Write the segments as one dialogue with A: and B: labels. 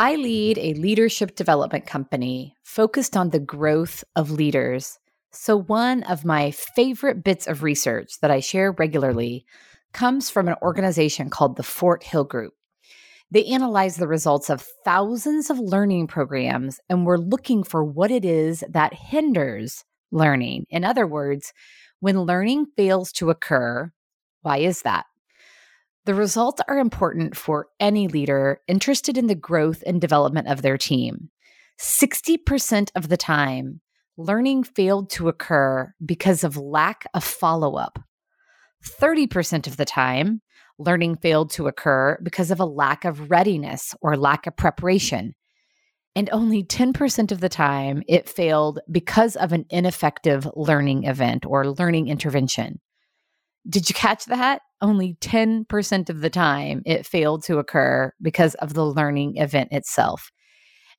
A: I lead a leadership development company focused on the growth of leaders. So, one of my favorite bits of research that I share regularly comes from an organization called the Fort Hill Group. They analyze the results of thousands of learning programs and we're looking for what it is that hinders learning. In other words, when learning fails to occur, why is that? The results are important for any leader interested in the growth and development of their team. 60% of the time, learning failed to occur because of lack of follow up. 30% of the time, learning failed to occur because of a lack of readiness or lack of preparation. And only 10% of the time, it failed because of an ineffective learning event or learning intervention. Did you catch that? Only 10% of the time it failed to occur because of the learning event itself.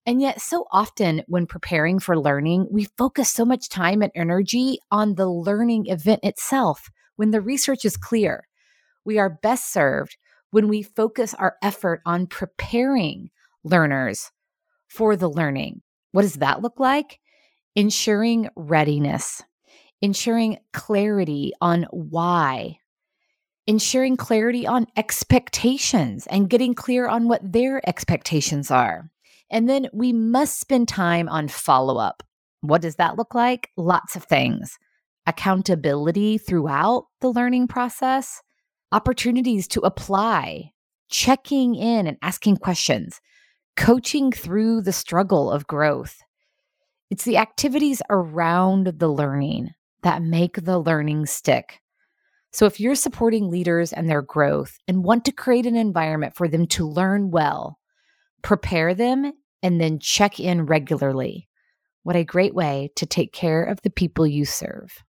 A: And yet, so often when preparing for learning, we focus so much time and energy on the learning event itself when the research is clear. We are best served when we focus our effort on preparing learners for the learning. What does that look like? Ensuring readiness, ensuring clarity on why, ensuring clarity on expectations and getting clear on what their expectations are. And then we must spend time on follow up. What does that look like? Lots of things. Accountability throughout the learning process, opportunities to apply, checking in and asking questions, coaching through the struggle of growth. It's the activities around the learning that make the learning stick. So, if you're supporting leaders and their growth and want to create an environment for them to learn well, prepare them, and then check in regularly. What a great way to take care of the people you serve.